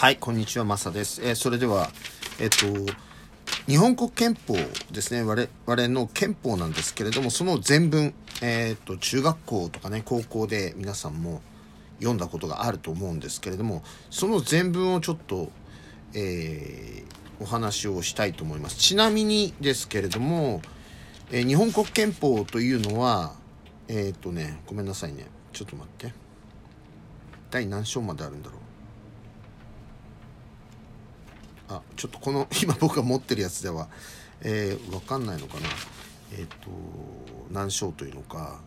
はい、こんにちは、マサです。えーそれでは、えっ、と、日本国憲法ですね、我々の憲法なんですけれども、その全文、えっ、と、中学校とかね、高校で皆さんも読んだことがあると思うんですけれども、その全文をちょっと、えお話をしたいと思います。ちなみにですけれども、え日本国憲法というのは、えっ、とね、ごめんなさいね。ちょっと待って。第何章まであるんだろう。あ、ちょっとこの、今僕が持ってるやつでは、えー、わかんないのかな。えっ、と、何章というのか。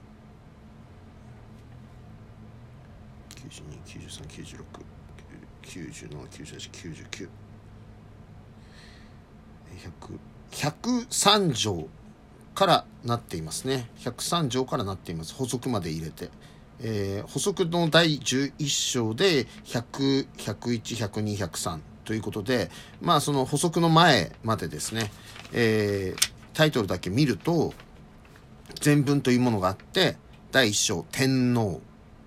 92、93、96、97、98、99。100 103条からなっていますね103条からなっています補足まで入れて、えー補足の第11章で100、101、102、103ということでまあその補足の前までですね、えータイトルだけ見ると全文というものがあって第1章天皇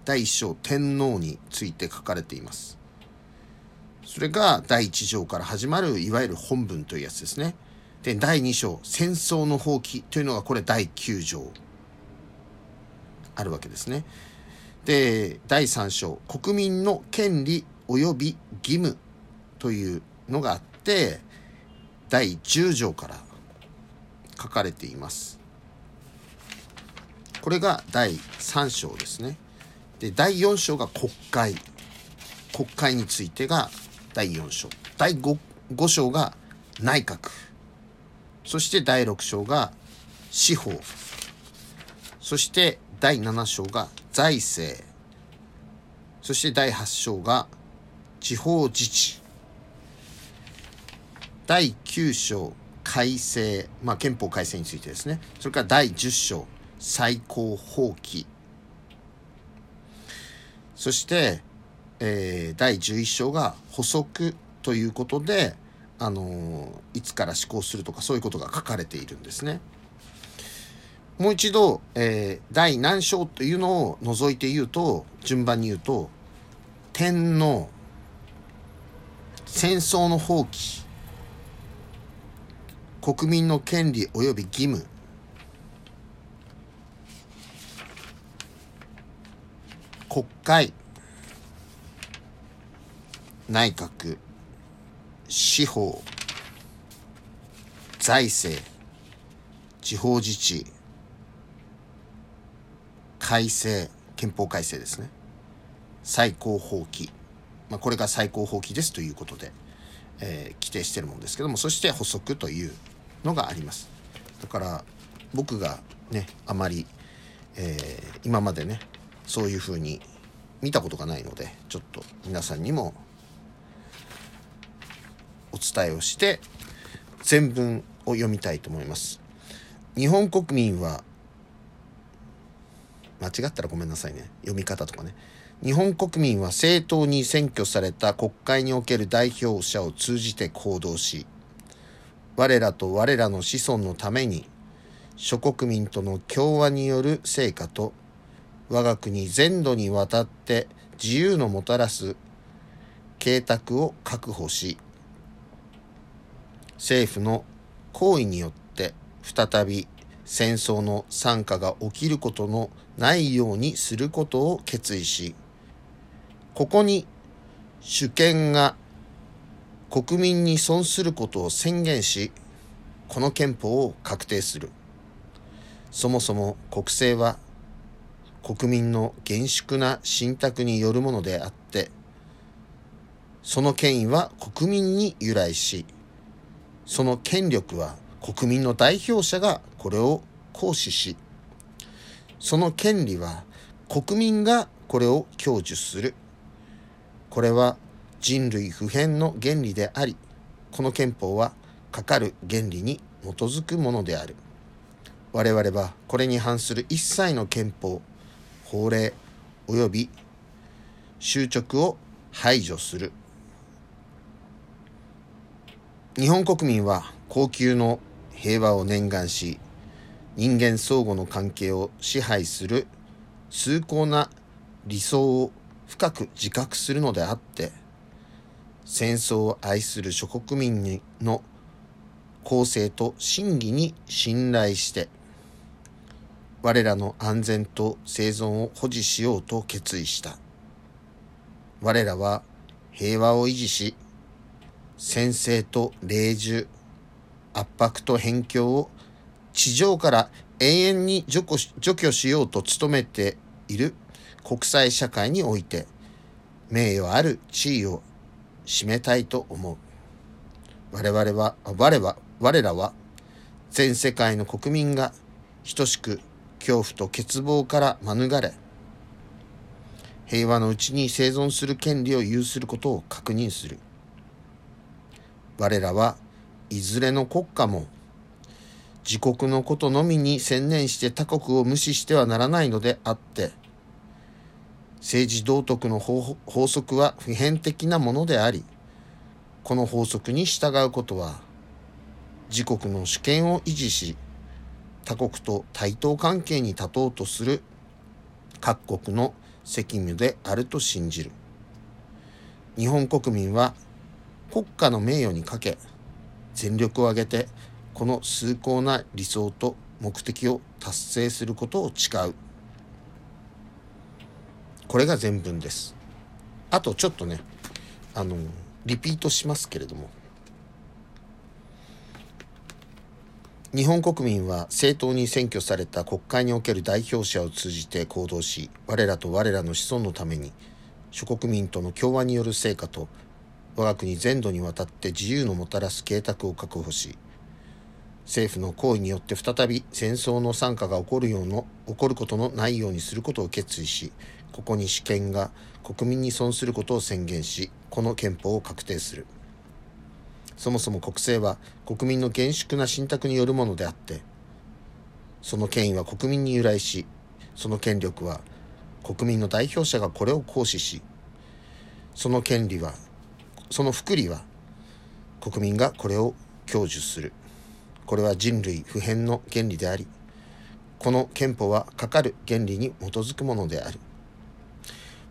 第1章天皇について書かれていますそれが第1条から始まるいわゆる本文というやつですね。で、第2章、戦争の放棄というのがこれ第9条あるわけですね。で、第3章、国民の権利及び義務というのがあって、第10条から書かれています。これが第3章ですね。で、第4章が国会。国会についてが第4章第 5, 5章が内閣そして第6章が司法そして第7章が財政そして第8章が地方自治第9章改正まあ憲法改正についてですね。それから第10章最高法規。そしてえー第11章が補足ということで、あのーいつから施行するとかそういうことが書かれているんですね。もう一度、えー第何章というのを除いて言うと順番に言うと天皇戦争の放棄国民の権利及び義務。国会。内閣。司法。財政。地方自治。改正。憲法改正ですね。最高法規、まあ、これが最高法規ですということで、えー規定しているものですけどもそして補足というのがあります。だから僕がねあまり、えー今までねそういうふうに見たことがないのでちょっと皆さんにもお伝えをして全文を読みたいと思います。日本国民は間違ったらごめんなさいね。読み方とかね。日本国民は正当に選挙された国会における代表者を通じて行動し我らと我らの子孫のために諸国民との共和による成果と我が国全土にわたって自由のもたらす計画を確保し政府の行為によって再び戦争の惨禍が起きることのないようにすることを決意しここに主権が国民に損することを宣言しこの憲法を確定する。そもそも国政は国民の厳粛な信託によるものであってその権威は国民に由来しその権力は国民の代表者がこれを行使しその権利は国民がこれを享受する。これは人類普遍の原理でありこの憲法はかかる原理に基づくものである。我々はこれに反する一切の憲法法令及び執着を排除する。日本国民は恒久の平和を念願し人間相互の関係を支配する崇高な理想を深く自覚するのであって戦争を愛する諸国民の公正と真偽に信頼して我らの安全と生存を保持しようと決意した。我らは平和を維持し先制と霊樹圧迫と辺境を地上から永遠に除去しようと努めている国際社会において名誉ある地位を占めたいと思う。我々は、我は、我らは全世界の国民が等しく恐怖と欠乏から免れ、平和のうちに生存する権利を有することを確認する。我らはいずれの国家も自国のことのみに専念して他国を無視してはならないのであって、政治道徳の法則は普遍的なものであり、この法則に従うことは、自国の主権を維持し、他国と対等関係に立とうとする各国の責務であると信じる。日本国民は国家の名誉にかけ、全力を挙げてこの崇高な理想と目的を達成することを誓う。これが全文です。あとちょっとね、あの、リピートしますけれども。日本国民は正当に選挙された国会における代表者を通じて行動し、我らと我らの子孫のために、諸国民との共和による成果と、我が国全土にわたって自由のもたらす計画を確保し、政府の行為によって再び戦争の惨禍が起こるようの起こることのないようにすることを決意しここに主権が国民に損することを宣言しこの憲法を確定する。そもそも国政は国民の厳粛な信託によるものであってその権威は国民に由来しその権力は国民の代表者がこれを行使しその権利はその福利は国民がこれを享受する。これは人類普遍の原理でありこの憲法はかかる原理に基づくものである。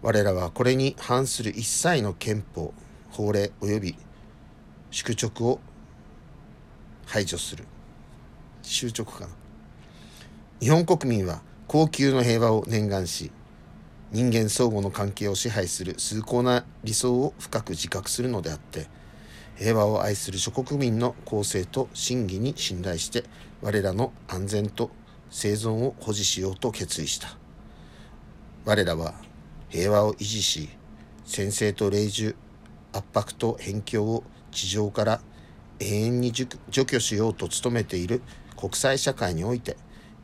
我らはこれに反する一切の憲法法令及び宿直を排除する。収直かな。日本国民は高級の平和を念願し人間相互の関係を支配する崇高な理想を深く自覚するのであって平和を愛する諸国民の公正と真偽に信頼して我らの安全と生存を保持しようと決意した。我らは平和を維持し先制と霊樹圧迫と辺境を地上から永遠に除去しようと努めている国際社会において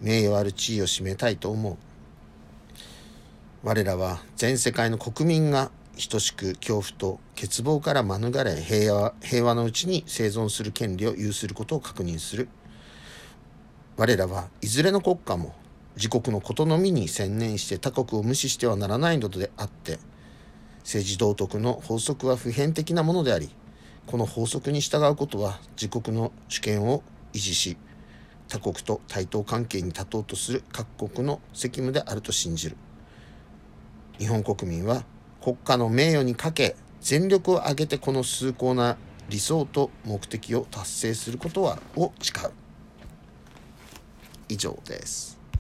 名誉ある地位を占めたいと思う。我らは全世界の国民が等しく恐怖と欠乏から免れ平和平和のうちに生存する権利を有することを確認する。我らはいずれの国家も自国のことのみに専念して他国を無視してはならないのであって政治道徳の法則は普遍的なものでありこの法則に従うことは自国の主権を維持し他国と対等関係に立とうとする各国の責務であると信じる。日本国民は国家の名誉にかけ全力を挙げてこの崇高な理想と目的を達成することはを誓う。以上です。